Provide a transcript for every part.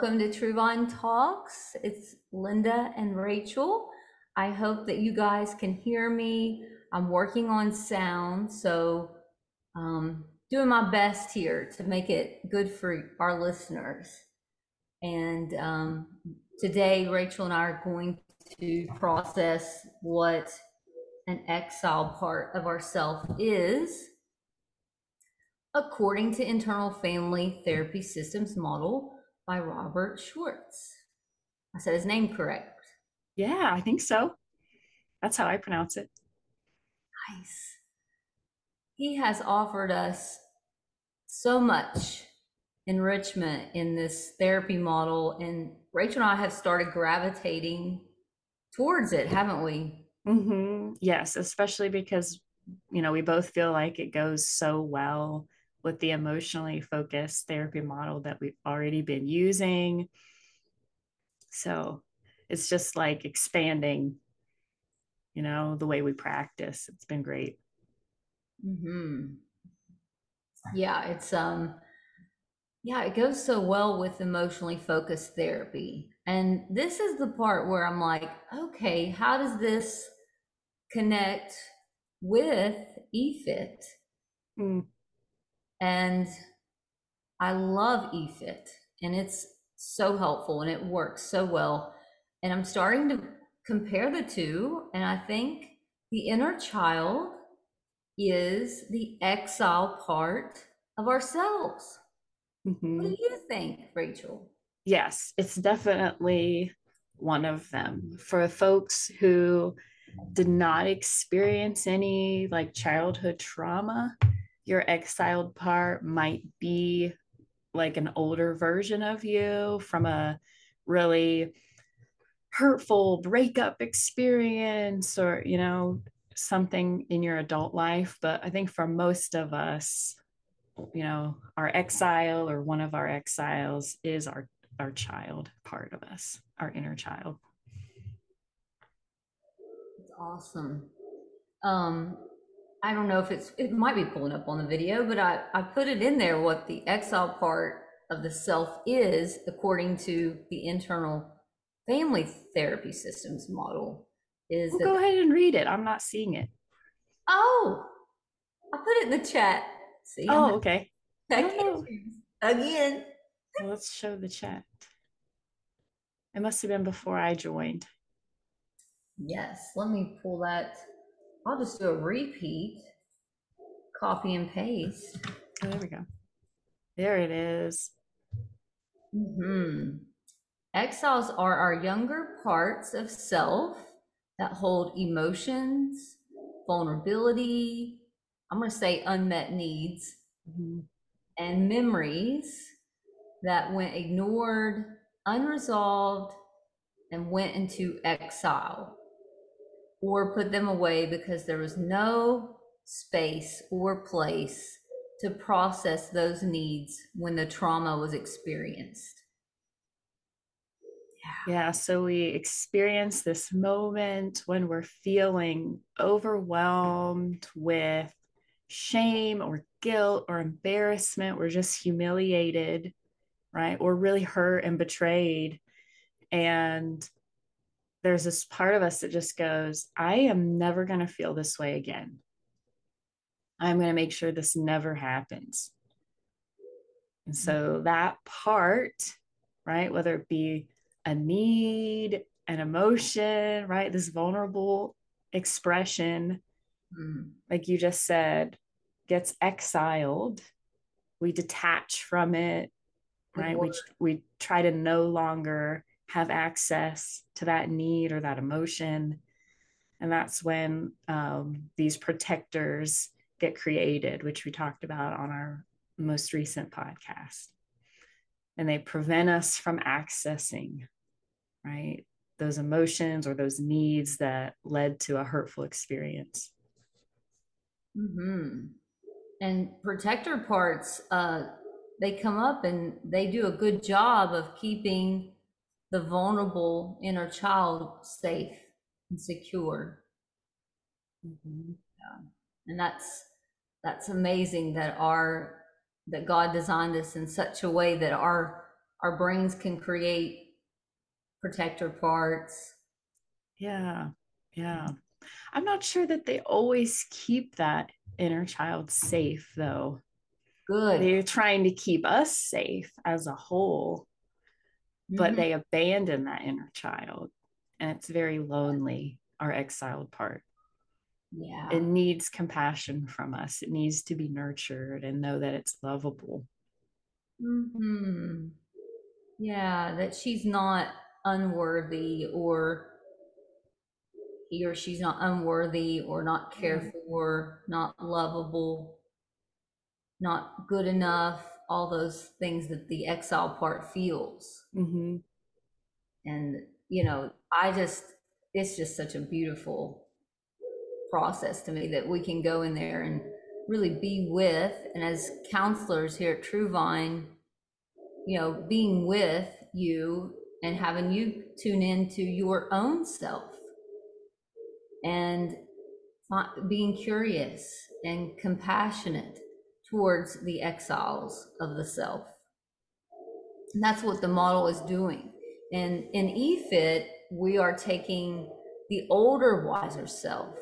Welcome to Truvine Talks. It's Linda and Rachel. I hope that you guys can hear me. I'm working on sound, so um, doing my best here to make it good for our listeners. And um, today, Rachel and I are going to process what an exile part of ourself is according to internal family therapy systems model by Robert Schwartz. I said his name correct. Yeah, I think so. That's how I pronounce it. Nice. He has offered us so much enrichment in this therapy model, and Rachel and I have started gravitating towards it, haven't we? Mm-hmm. Yes, especially because you know we both feel like it goes so well with the emotionally focused therapy model that we've already been using. So it's just like expanding, you know, the way we practice. It's been great. Mm-hmm. Yeah, it's um yeah, it goes so well with emotionally focused therapy. And this is the part where I'm like, okay, how does this connect with EFIT? Mm. And I love EFIT and it's so helpful and it works so well. And I'm starting to compare the two. And I think the inner child is the exile part of ourselves. Mm-hmm. What do you think, Rachel? Yes, it's definitely one of them. For folks who did not experience any like childhood trauma, your exiled part might be like an older version of you from a really hurtful breakup experience or you know something in your adult life. But i think for most of us you know our exile or one of our exiles is our our child part of us our inner child. It's awesome. Um I don't know if it's, it might be pulling up on the video, but I, I put it in there what the exile part of the self is according to the internal family therapy systems model. Is well, go ahead and read it. I'm not seeing it. Oh, I put it in the chat. See? Oh, okay. Again. Well, let's show the chat. It must have been before I joined. Yes, let me pull that I'll just do a repeat, copy and paste. Oh, there we go. There it is. Mm-hmm. Exiles are our younger parts of self that hold emotions, vulnerability, I'm going to say unmet needs, mm-hmm. and memories that went ignored, unresolved, and went into exile or put them away because there was no space or place to process those needs when the trauma was experienced. Yeah. yeah, so we experience this moment when we're feeling overwhelmed with shame or guilt or embarrassment. We're just humiliated, right? Or really hurt and betrayed. And there's this part of us that just goes, I am never going to feel this way again. I'm going to make sure this never happens. And so that part, right, whether it be a need, an emotion, right, this vulnerable expression, mm. like you just said, gets exiled. We detach from it, right? We, we try to no longer have access to that need or that emotion. And that's when um, these protectors get created, which we talked about on our most recent podcast. And they prevent us from accessing, right, those emotions or those needs that led to a hurtful experience. Mm-hmm. And protector parts, uh, they come up and they do a good job of keeping the vulnerable inner child safe and secure. Mm-hmm. Yeah. And that's that's amazing that our that God designed us in such a way that our our brains can create protector parts. Yeah. Yeah. I'm not sure that they always keep that inner child safe, though. Good. They're trying to keep us safe as a whole, but Mhm. they abandon that inner child. And it's very lonely, our exiled part. yeah. It needs compassion from us, it needs to be nurtured and know that it's lovable. hmm Yeah, that she's not unworthy or he or she's not unworthy or not cared for, not lovable, not good enough, all those things that the exile part feels. Mm-hmm. And, you know, I just, it's just such a beautiful process to me that we can go in there and really be with. And as counselors here at True Vine, you know, being with you and having you tune into your own self and being curious and compassionate towards the exiles of the self. And that's what the model is doing. And in EFIT, we are taking the older, wiser self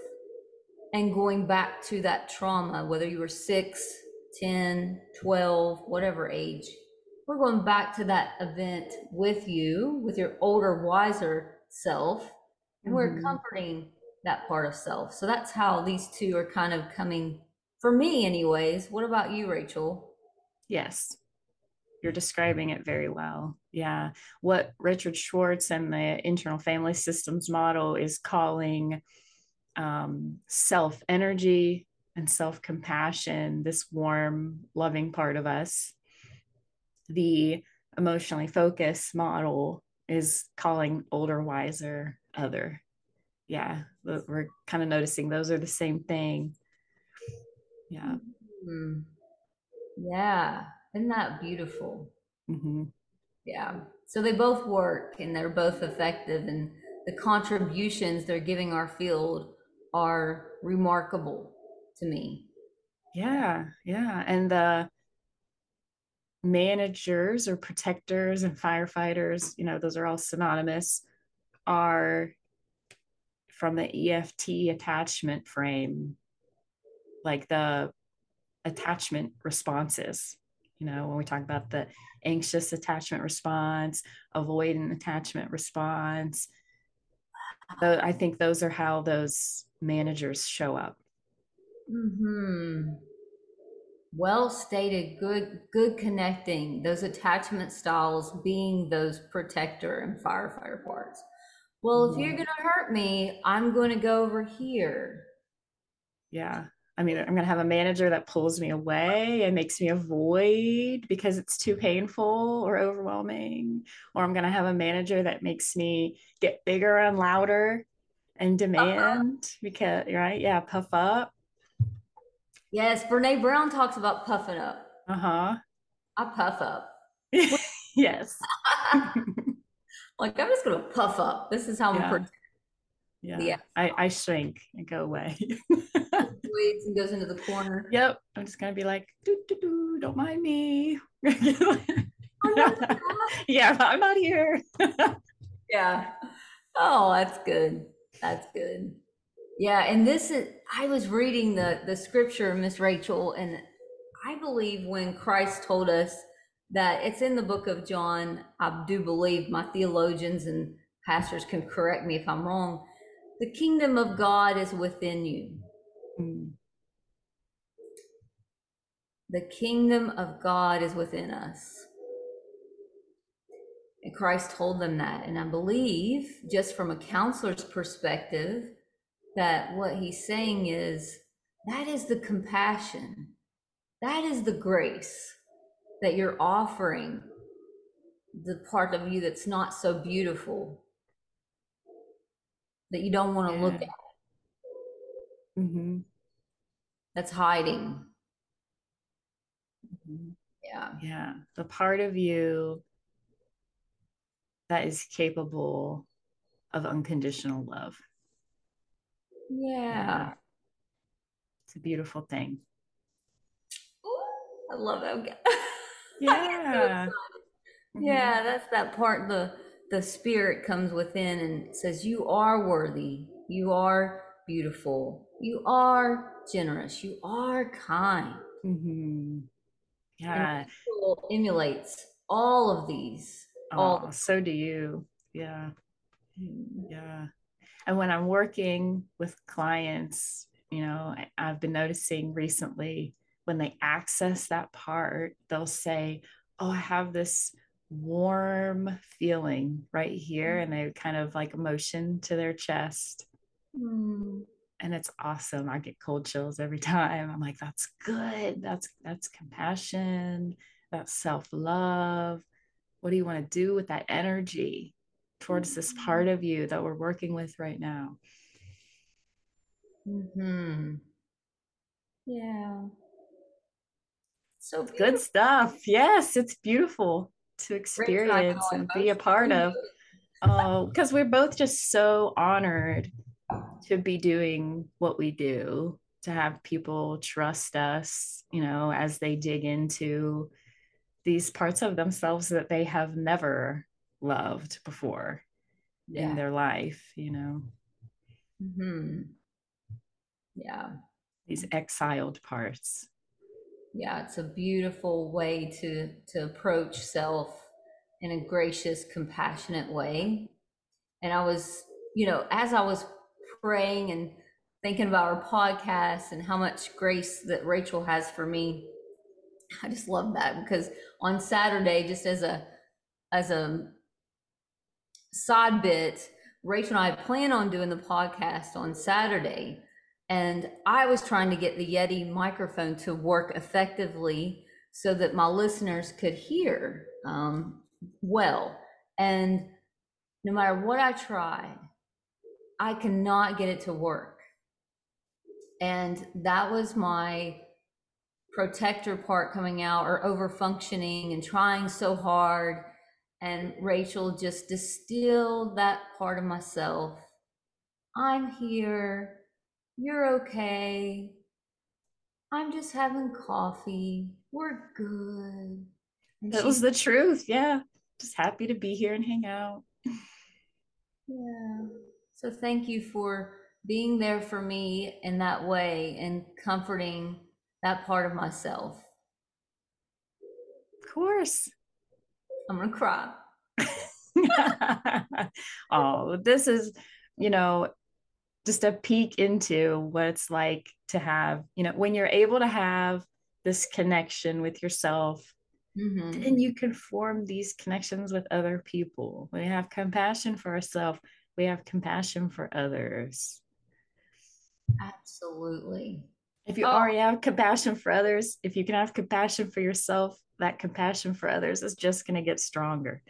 and going back to that trauma, whether you were six, 10, 12, whatever age. We're going back to that event with you, with your older, wiser self, and we're Mhm. comforting that part of self. So that's how these two are kind of coming, for me, anyways. What about you, Rachel? Yes. You're describing it very well. Yeah. What Richard Schwartz and the internal family systems model is calling um, self energy and self compassion, this warm, loving part of us. The emotionally focused model is calling older, wiser, other. Yeah. We're kind of noticing those are the same thing. Yeah. Hmm. Yeah. Isn't that beautiful? hmm Yeah. So they both work and they're both effective, and the contributions they're giving our field are remarkable to me. Yeah, yeah. And the managers or protectors and firefighters, you know, those are all synonymous, are from the EFT attachment frame, like the attachment responses. You know, when we talk about the anxious attachment response, avoidant attachment response, I think those are how those managers show up. Hmm. Well stated. Good. Good connecting those attachment styles being those protector and firefighter parts. Well, if you're Mhm. gonna hurt me, I'm going to go over here. Yeah. I mean, I'm going to have a manager that pulls me away and makes me avoid because it's too painful or overwhelming. Or I'm going to have a manager that makes me get bigger and louder and demand because, right? Yeah, puff up. Yes, Brene Brown talks about puffing up. Uh huh. I puff up. yes. Like I'm just gonna puff up. This is how I'm Yeah. protect Yeah. Yeah. I, I shrink and go away. and goes into the corner. yep. I'm just going to be like, doo, doo, doo, don't mind me. Yeah, I'm not here. yeah. Oh, that's good. That's good. Yeah, and this is I was reading the the scripture, Miss Rachel, and I believe when Christ told us that it's in the book of John, I do believe my theologians and pastors can correct me if I'm wrong. The kingdom of God is within you. Mm, The kingdom of God is within us. And Christ told them that. And I believe, just from a counselor's perspective, that what he's saying is that is the compassion, that is the grace that you're offering the part of you that's not so beautiful, that you don't want to look Yeah. at, mhm, that's hiding. mhm. Yeah. Yeah, the part of you that is capable of unconditional love. Yeah. It's a beautiful thing. Ooh, I love it. Yeah. Mhm. Yeah, that's that part the the spirit comes within and says you are worthy. You are beautiful. You are generous. You are kind. Mhm. Yeah. Emulates all of these. all Oh, so do you. Yeah. Yeah. And when I'm working with clients, you know, I've been noticing recently when they access that part, they'll say, Oh, I have this warm feeling right here. And they kind of like motion to their chest. Hmm. And it's awesome. I get cold chills every time. I'm like, that's good. That's that's compassion. That's self-love. What do you want to do with that energy towards this part of you that we're working with right now? Hmm. Yeah. So Good stuff. Yes, it's beautiful to Rachel and I experience and be a part of. Oh, because we're both just so honored to be doing what we do, to have people trust us, you know, as they dig into these parts of themselves that they have never loved before in their life, you know, Hmm. Yeah. these exiled parts. Yeah, it's a beautiful way to to approach self in a gracious, compassionate way. And I was, you know, as I was praying and thinking about our podcast and how much grace that Rachel has for me, I just love that because on Saturday, just as a as a side bit, Rachel and I plan on doing the podcast on Saturday. And I was trying to get the Yeti microphone to work effectively so that my listeners could hear um, well. And no matter what I try, I cannot get it to work. And that was my protector part coming out or over functioning and trying so hard. And Rachel just distilled that part of myself. I'm here. You're okay. I'm just having coffee. We're good. And That was the truth. Yeah. Just happy to be here and hang out. Yeah. So thank you for being there for me in that way and comforting that part of myself. Of course. I'm going to cry. oh, this is, you know, just a peek into what it's like to have, you know, when you're able to have this connection with yourself, Mhm. then you can form these connections with other people. We have compassion for ourselves, we have compassion for others. Absolutely. If you Oh. already have compassion for others, if you can have compassion for yourself, that compassion for others is just going to get stronger.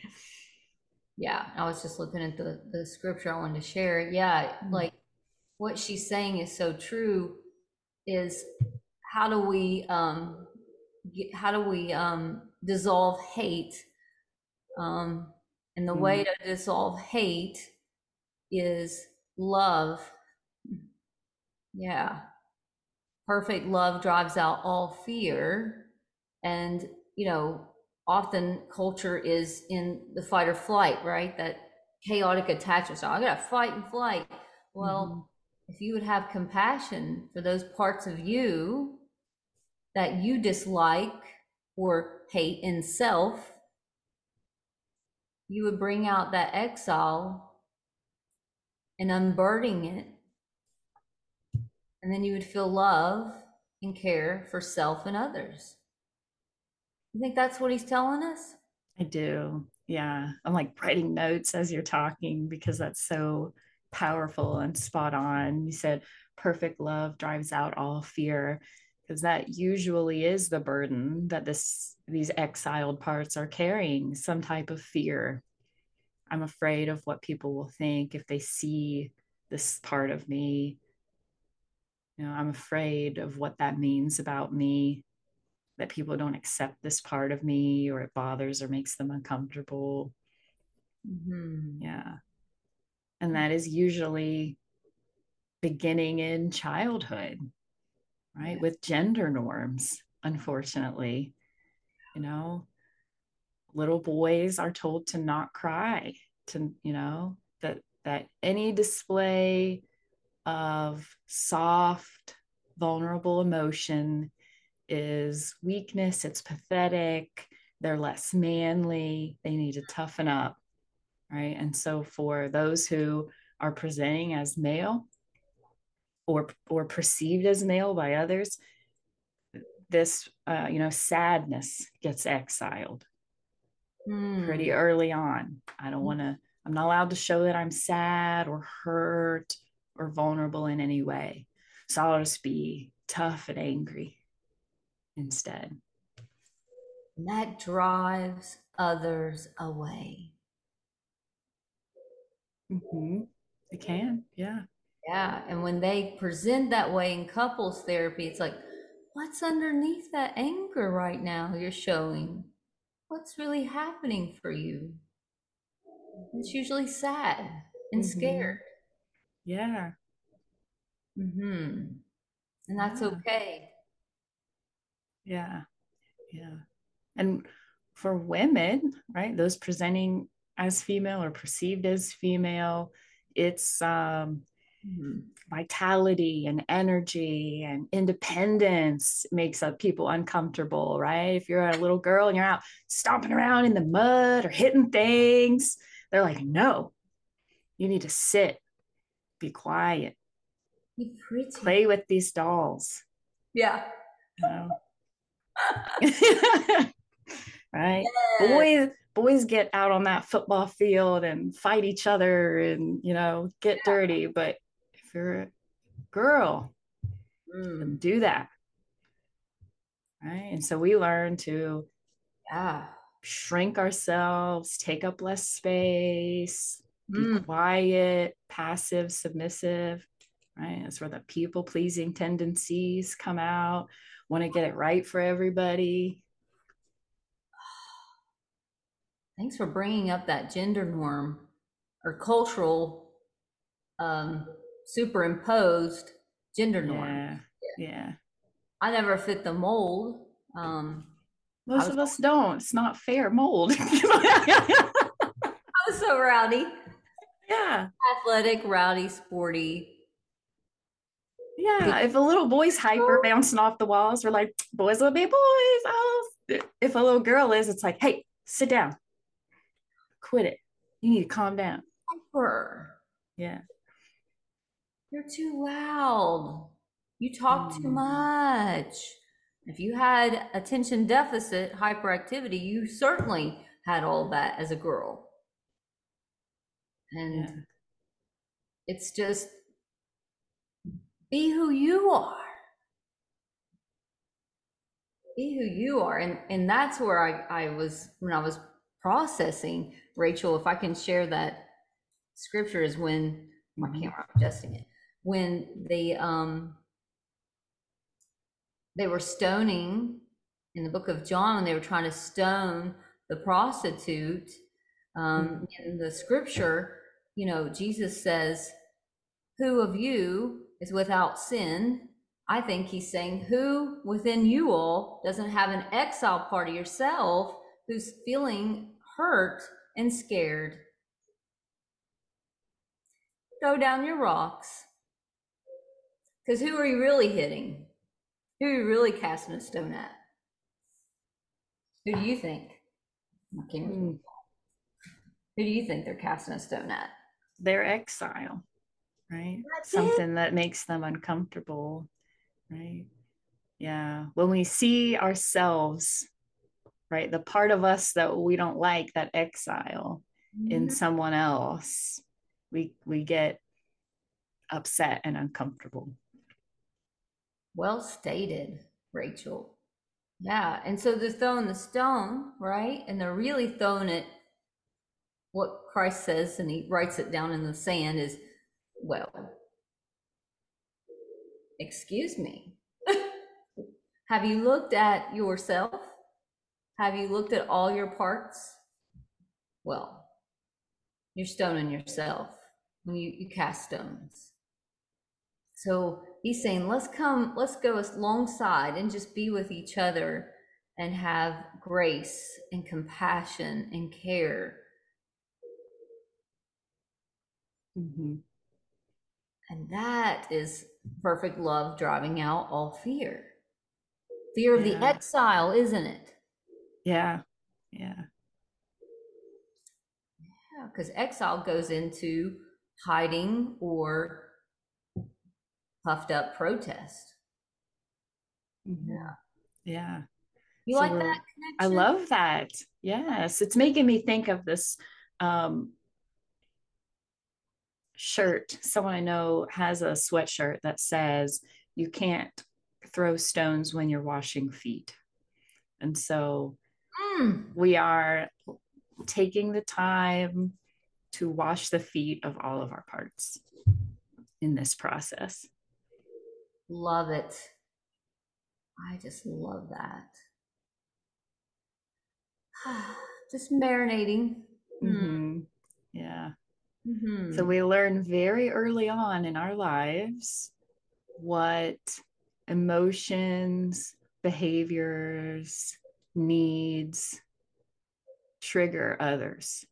Yeah. I was just looking at the, the scripture I wanted to share. Yeah. Mm. Like what she's saying is so true is how do we, um, get, how do we, um, dissolve hate? Um, and the way to dissolve hate is love. Yeah. Perfect love drives out all fear. And, you know, often culture is in the fight or flight, right? That chaotic attachment. So I got to fight and flight. Well, mm-hmm. if you would have compassion for those parts of you that you dislike or hate in self, you would bring out that exile and unburdening it. And then you would feel love and care for self and others. You think that's what he's telling us? I do. Yeah. I'm like writing notes as you're talking because that's so powerful and spot on. You said perfect love drives out all fear because that usually is the burden that this these exiled parts are carrying some type of fear. I'm afraid of what people will think if they see this part of me. You know, I'm afraid of what that means about me that people don't accept this part of me or it bothers or makes them uncomfortable. Mm-hmm. Yeah. And that is usually beginning in childhood, right? Yeah. With gender norms, unfortunately. You know, little boys are told to not cry, to, you know, that that any display of soft, vulnerable emotion is weakness, it's pathetic, they're less manly, they need to toughen up. Right. And so for those who are presenting as male or or perceived as male by others, this uh, you know sadness gets exiled mm. pretty early on. I don't hmm. want to. I'm not allowed to show that I'm sad or hurt or vulnerable in any way. So I'll just be tough and angry instead. And that drives others away. Mm-hmm. It can, yeah. Yeah. And when they present that way in couples therapy, it's like, what's underneath that anger right now you're showing? What's really happening for you? It's usually sad and mm-hmm. scared. Yeah. Mm-hmm. And that's yeah. okay. Yeah. Yeah. And for women, right, those presenting as female or perceived as female, it's um. Mm-hmm. vitality and energy and independence makes up people uncomfortable, right? If you're a little girl and you're out stomping around in the mud or hitting things, they're like, no, you need to sit, be quiet, be pretty, play with these dolls. Yeah. You know? right? Boys boys get out on that football field and fight each other and you know get yeah. dirty, but if girl, mm. do that. Right? And so we learn to yeah, shrink ourselves, take up less space, be mm. quiet, passive, submissive, right? That's where the people pleasing tendencies come out want to get it right for everybody. Thanks for bringing up that gender norm or cultural um, superimposed gender norm. Yeah. yeah. I never fit the mold. Um, Most of us don't. It's not fair mold. I was so rowdy. Yeah. Athletic, rowdy, sporty. Yeah, if a little boy's hyper bouncing off the walls, we're like, boys will be boys. Oh. If a little girl is, it's like, hey, sit down. Quit it. You need to calm down. Hyper. Yeah. You're too loud. You talk too much. If you had attention deficit hyperactivity, you certainly had all that as a girl. And yeah. it's just be who you are. Be who you are. And and that's where I, I was when I was processing, Rachel, if I can share that scripture is when my mm-hmm. camera I'm adjusting it. When the um they were stoning in the book of John when they were trying to stone the prostitute um, mm-hmm. in the scripture, you know, Jesus says, Who of you is without sin, I think he's saying, Who within you all doesn't have an exile part of yourself who's feeling hurt and scared? Go down your rocks. Because who are you really hitting? Who are you really casting a stone at? Who do you think? Mm. Who do you think they're casting a stone at? Their exile right? That's Something it. that makes them uncomfortable, right? Yeah. When we see ourselves, right, the part of us that we don't like, that exile mm-hmm. in someone else, we we get upset and uncomfortable. Well stated, Rachel. Yeah. And so they're throwing the stone, right? And they're really throwing it. What Christ says, and he writes it down in the sand, is well, excuse me. Have you looked at yourself? Have you looked at all your parts? Well, you're stoning yourself when you, you cast stones. So he's saying, let's come, let's go alongside and just be with each other and have grace and compassion and care. Mm-hmm. And that is perfect love driving out all fear. Fear of the exile, isn't it? Yeah. Yeah. Yeah, because exile goes into hiding or puffed up protest. Yeah. Yeah. You So like we're- that I love that. Yes. It's making me think of this um, shirt. Someone I know has a sweatshirt that says, You can't throw stones when you're washing feet. And so Mm, we are taking the time to wash the feet of all of our parts in this process. Love it. I just love that. just marinating. Mm, Mhm. Yeah. mhm. So we learn very early on in our lives what emotions, behaviors, needs trigger others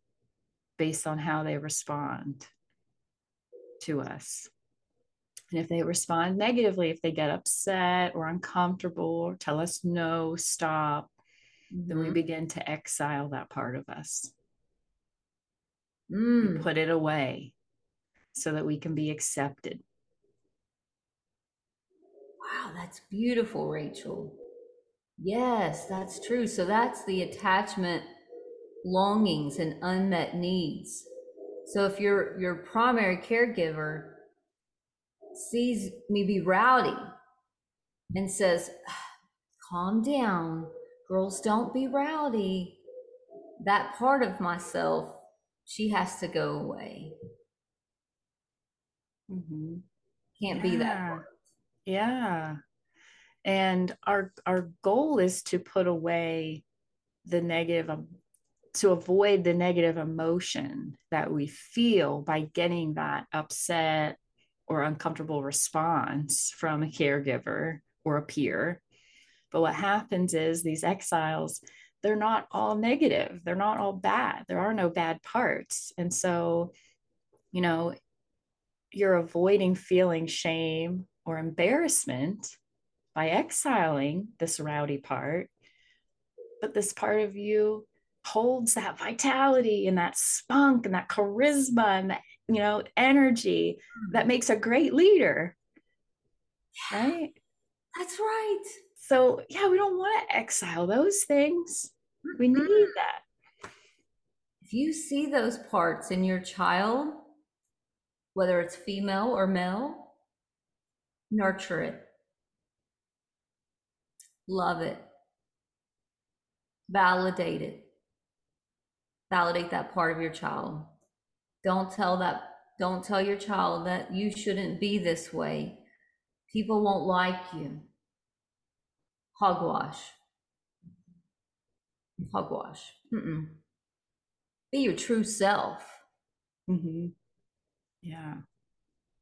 based on how they respond to us. And if they respond negatively, if they get upset or uncomfortable or tell us no, stop, then we Mhm. begin to exile that part of us. Mm. put it away so that we can be accepted. Wow, that's beautiful, Rachel. Yes, that's true. So that's the attachment longings and unmet needs. So if your your primary caregiver sees me be rowdy and says, "Calm down, girls don't be rowdy." That part of myself, she has to go away. Mhm. Can't be that Yeah. part. Yeah. And our our goal is to put away the negative um, to avoid the negative emotion that we feel by getting that upset or uncomfortable response from a caregiver or a peer. But what happens is these exiles, they're not all negative. They're not all bad. There are no bad parts. And so, you know, you're avoiding feeling shame or embarrassment by exiling this rowdy part. But this part of you holds that vitality and that spunk and that charisma and that, you know, energy that mm-hmm. makes a great leader. Right. That's right. So, yeah, we don't want to exile those things. We need mm-hmm. that. If you see those parts in your child, whether it's female or male, nurture it. Love it. Validate it. Validate that part of your child. Don't tell that, don't tell your child that you shouldn't be this way. People won't like you. Hogwash. Hogwash. Mm-mm. Be your true self. Mm-hmm. Yeah.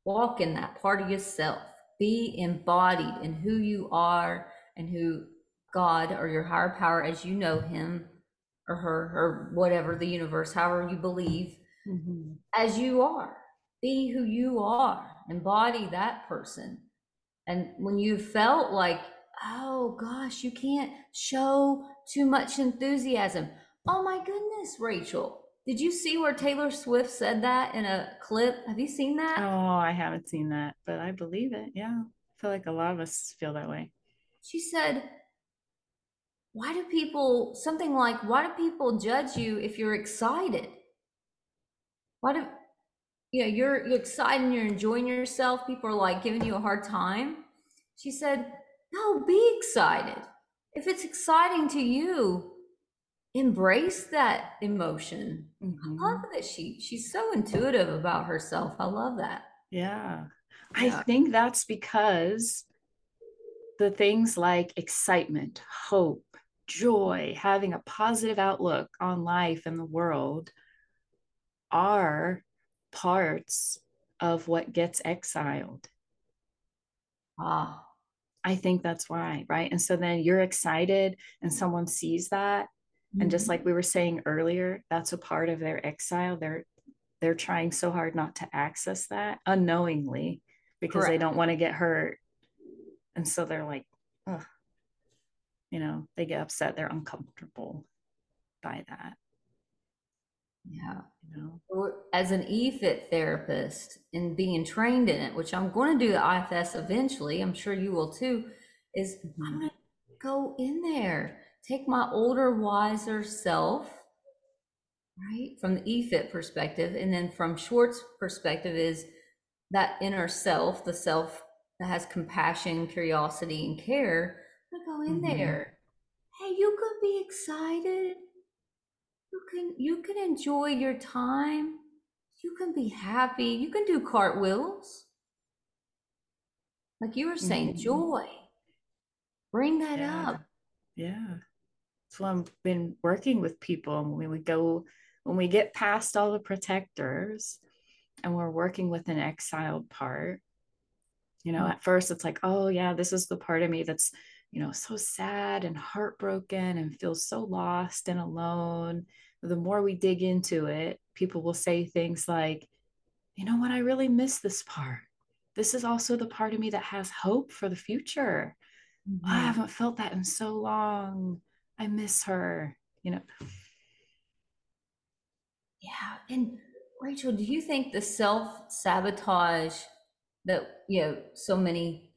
walk in that part of yourself be embodied in who you are and who god or your higher power as you know him or her or whatever the universe however you believe Mhm. as you are be who you are embody that person and when you felt like oh gosh you can't show too much enthusiasm oh my goodness rachel did you see where taylor swift said that in a clip have you seen that Oh, I haven't seen that, but I believe it. Yeah. I feel like a lot of us feel that way. she said why do people something like why do people judge you if you're excited why do you know you're you're excited and you're enjoying yourself people are like giving you a hard time. She said no be excited. If it's exciting to you embrace that emotion. I Mhm. love that she she's so intuitive about herself. I love that. Yeah. I think that's because the things like excitement, hope, joy, having a positive outlook on life and the world are parts of what gets exiled. ah I think that's why, right? And so then you're excited and someone sees that and just Mhm. like we were saying earlier, that's a part of their exile. They're they're trying so hard not to access that unknowingly because they don't want to get hurt. And so they're like, Ugh. you know, they get upset, they're uncomfortable by that, Yeah. you know. Or As an EFIT therapist and being trained in it, which I'm going to do the IFS eventually, I'm sure you will too, is I'm Mhm. going to go in there, take my older, wiser self, right, from the EFIT perspective, and then from Schwartz perspective is that inner self, the self that has compassion, curiosity, and care. I'm going to go in Mhm. there. Hey, you could be excited. You can you can enjoy your time. You can be happy. You can do cartwheels. Like you were saying, Mhm. joy. Bring that Yeah. up. Yeah. So I've been working with people when we go when we get past all the protectors and we're working with an exiled part, you know, at first it's like, oh yeah, this is the part of me that's, you know, so sad and heartbroken and feels so lost and alone. The more we dig into it, people will say things like, you know what, I really miss this part. This is also the part of me that has hope for the future. I Mhm. haven't felt that in so long. I miss her, you know. Yeah. And Rachel, do you think the self-sabotage that, you know, so many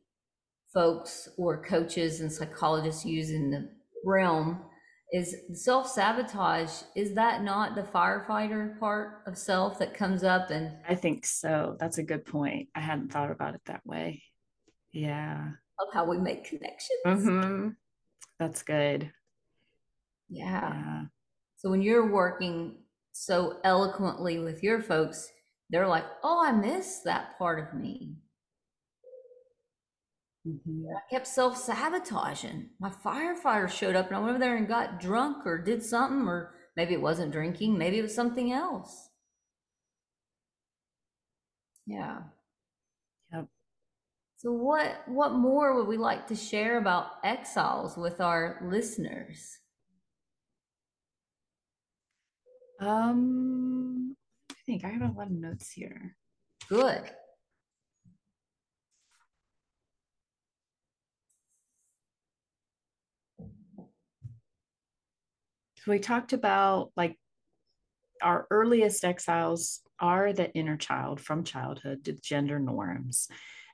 folks or coaches and psychologists use in the realm is self-sabotage, is that not the firefighter part of self that comes up and I think so. That's a good point. I hadn't thought about it that way. Yeah. of how we make connections? Mm-hmm. That's good. Yeah. Yeah. So when you're working so eloquently with your folks, they're like, oh, I miss that part of me. Mhm. I kept self sabotaging. My firefighter showed up and I went over there and got drunk or did something, or maybe it wasn't drinking, maybe it was something else. Yeah. Yep. So what what more would we like to share about exiles with our listeners? Um, I think I have a lot of notes here. Good. We talked about like our earliest exiles are the inner child from childhood to gender norms.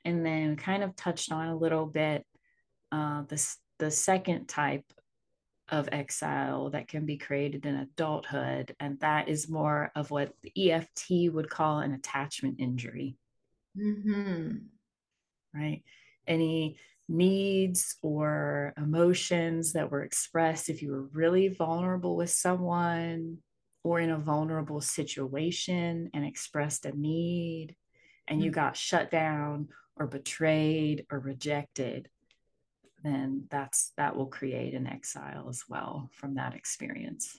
And then kind of touched on a little bit uh, this the second type of exile that can be created in adulthood, and that is more of what the EFT would call an attachment injury, Mm-hmm. right? Any needs or emotions that were expressed if you were really vulnerable with someone or in a vulnerable situation and expressed a need and you mm. got shut down or betrayed or rejected then that's that will create an exile as well from that experience.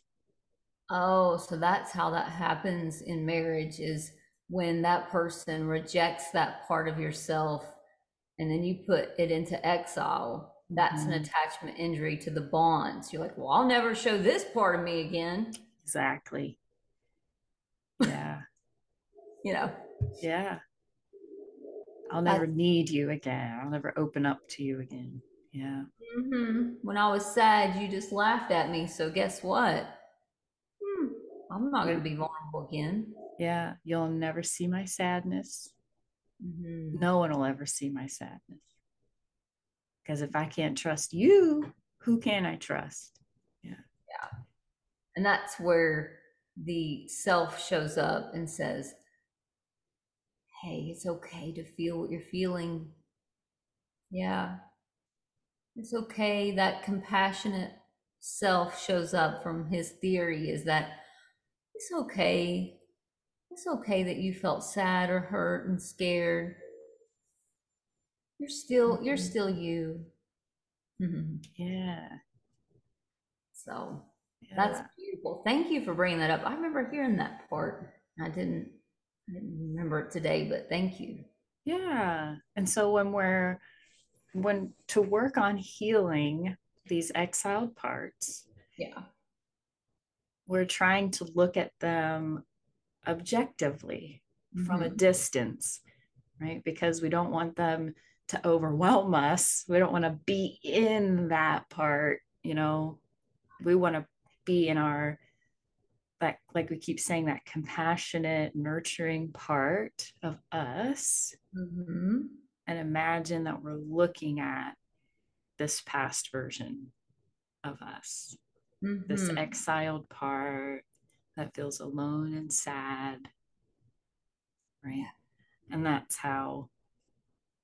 Oh, so that's how that happens in marriage is when that person rejects that part of yourself and then you put it into exile. That's an Mhm. attachment injury to the bonds. You're like, well, I'll never show this part of me again. exactly yeah You know, yeah i'll never need you again i'll never open up to you again yeah hmm when I was sad, you just laughed at me. So guess what? Hmm, I'm not going to be vulnerable again. yeah you'll never see my sadness Mhm. no one will ever see my sadness because if i can't trust you who can i trust Yeah. Yeah. And that's where the self shows up and says, Hey, it's okay to feel what you're feeling. Yeah. It's okay. That compassionate self shows up from his theory is that it's okay. It's okay that you felt sad or hurt and scared. You're still, you're Mhm. still you. Mhm. yeah So yeah. That's beautiful. Thank you for bringing that up. I remember hearing that part. I didn't, I didn't remember it today, but thank you. Yeah. And so when we're when to work on healing these exiled parts, Yeah. we're trying to look at them objectively from a Mhm. distance, right? Because we don't want them to overwhelm us. We don't want to be in that part, you know. We want to be in our that like we keep saying that compassionate, nurturing part of us Mhm. and imagine that we're looking at this past version of us, this Mhm. exiled part that feels alone and sad. Right. And that's how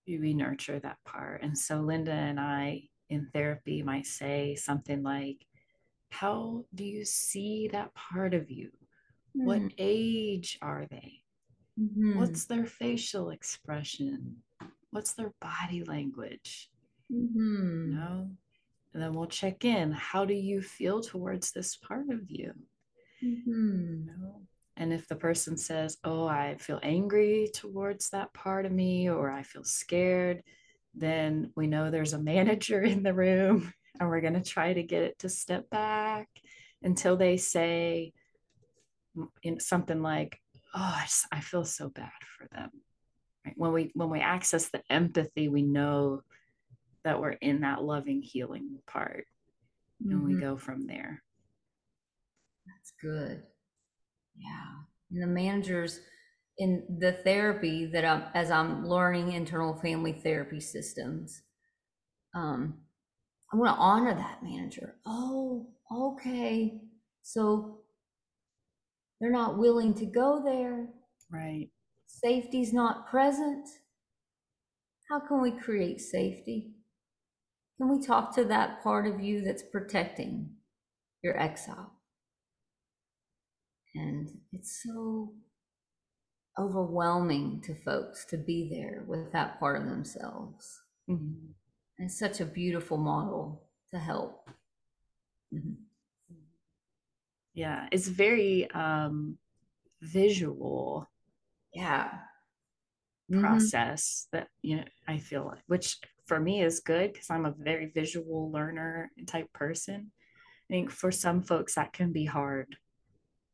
we nurture that part. And so Linda and I in therapy might say something like, How do you see that part of you? What Mm. age are they? Mhm. What's their facial expression? What's their body language? Mhm. You know? And then we'll check in. How do you feel towards this part of you? You Mhm. know? And if the person says, Oh, I feel angry towards that part of me, or I feel scared, then we know there's a manager in the room and we're going to try to get it to step back until they say in something like, Oh, I, just, I feel so bad for them. Right? When we when we access the empathy, we know that we're in that loving healing part and we Mhm. go from there. That's good. Yeah. And the managers in the therapy that I'm, as I'm learning internal family therapy systems, um, I want to honor that manager. Oh, okay. So they're not willing to go there. Right. Safety's not present. How can we create safety? Can we talk to that part of you that's protecting your exile? And it's so overwhelming to folks to be there with that part of themselves. Mhm. And it's such a beautiful model to help. Mhm. Yeah. It's very um, visual Yeah. Mhm. process that you know I feel like, which for me is good because I'm a very visual learner type person. I think for some folks that can be hard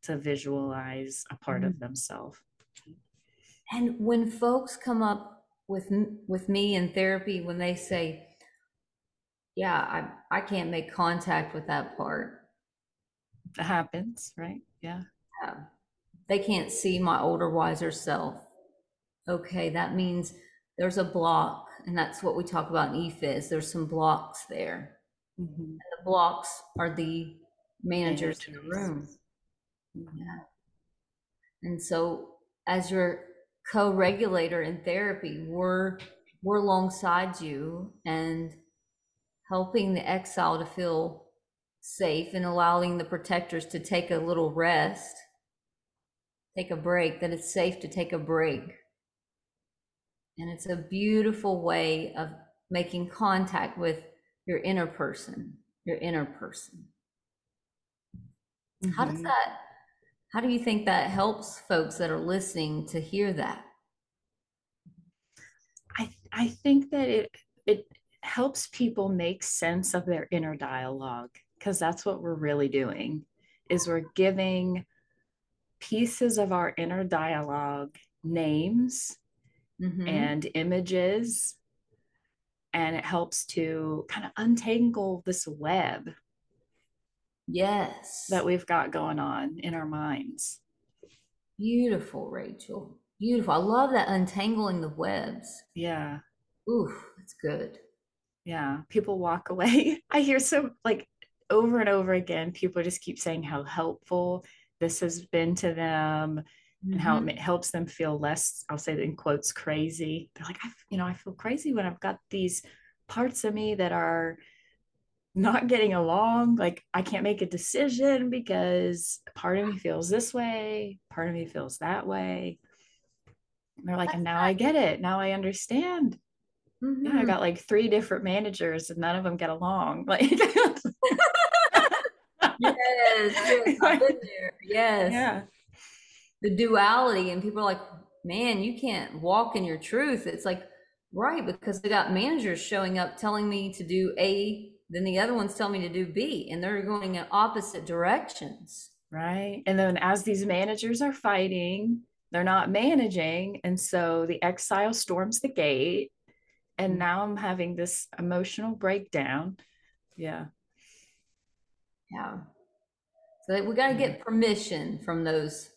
to visualize a part of themselves. And when folks come up with with me in therapy, when they say, "Yeah, I I can't make contact with that part," That happens, right? Yeah. uh, they can't see my older, wiser self. Okay, that means there's a block, and that's what we talk about in IFS. There's some blocks there. Mhm. The blocks are the managers in the room. Yeah. And so as your co-regulator in therapy, we're we're alongside you and helping the exile to feel safe and allowing the protectors to take a little rest, take a break, that it's safe to take a break. And it's a beautiful way of making contact with your inner person, your inner person. How does Mhm. that, how do you think that helps folks that are listening to hear that? I I think that it it helps people make sense of their inner dialogue because that's what we're really doing is we're giving pieces of our inner dialogue names Mhm. and images and it helps to kind of untangle this web Yes. that we've got going on in our minds Beautiful, Rachel. Beautiful. I love that untangling the webs. yeah Oof, that's good. yeah people walk away i hear so like over and over again people just keep saying how helpful this has been to them and how it Mhm. helps them feel less i'll say in quotes crazy they're like I, you know i feel crazy when i've got these parts of me that are not getting along like i can't make a decision because part of me feels this way part of me feels that way and they're like and now i get it now i understand yeah i Mhm. got like three different managers and none of them get along like Yes, yes, I've been there. Yes. yeah The duality, and people are like, man, you can't walk in your truth. It's like, Right, because they got managers showing up telling me to do A, then the other ones tell me to do B, and they're going in opposite directions. Right. And then as these managers are fighting, they're not managing. And so the exile storms the gate. And Mm. now I'm having this emotional breakdown. Yeah. Yeah. So we got to get permission from those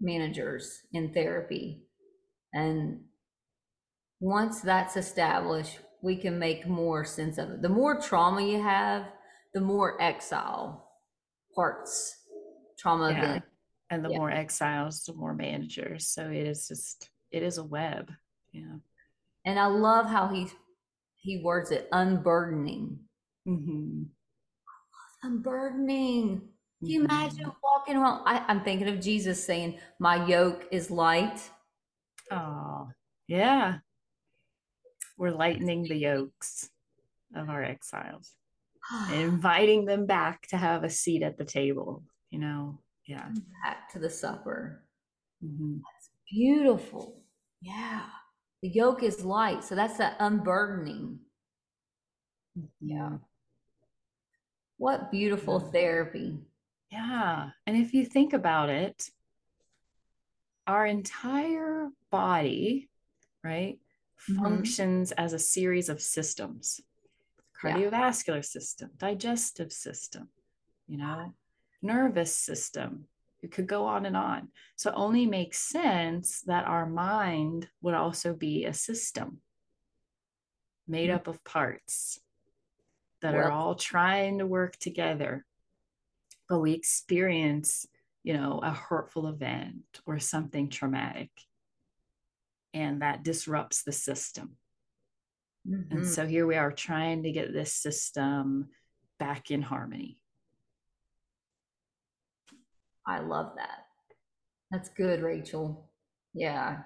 managers in therapy. And once that's established, we can make more sense of it. The more trauma you have, the more exile parts, trauma Yeah. And the Yeah. more exiles, the more managers. So it is just, it is a web. Yeah. And I love how he he words it unburdening. Mm-hmm. Unburdening. Can you imagine Mm-hmm. walking around? I, I'm thinking of Jesus saying, My yoke is light. Oh, yeah. We're lightening the yokes of our exiles and inviting them back to have a seat at the table, you know? Yeah. Back to the supper. Mhm. Beautiful. Yeah. The yoke is light. So that's that unburdening. Yeah. What beautiful Yeah. therapy. Yeah. And if you think about it, our entire body, right, Mhm. functions as a series of systems Yeah. cardiovascular system, digestive system, you know, nervous system. It could go on and on. So it only makes sense that our mind would also be a system made Mhm. up of parts that are all trying to work together. But we experience, you know, a hurtful event or something traumatic. And that disrupts the system. And Mhm. so here we are trying to get this system back in harmony. I love that. That's good, Rachel. Yeah.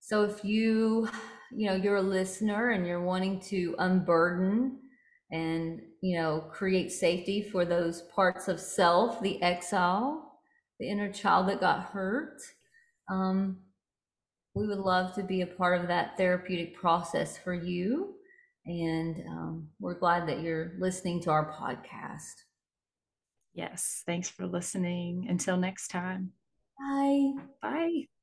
So if you, you know, you're a listener and you're wanting to unburden and, you know, create safety for those parts of self, the exile, the inner child that got hurt, um, we would love to be a part of that therapeutic process for you. And um, we're glad that you're listening to our podcast. Yes. Thanks for listening. Until next time. Bye. Bye.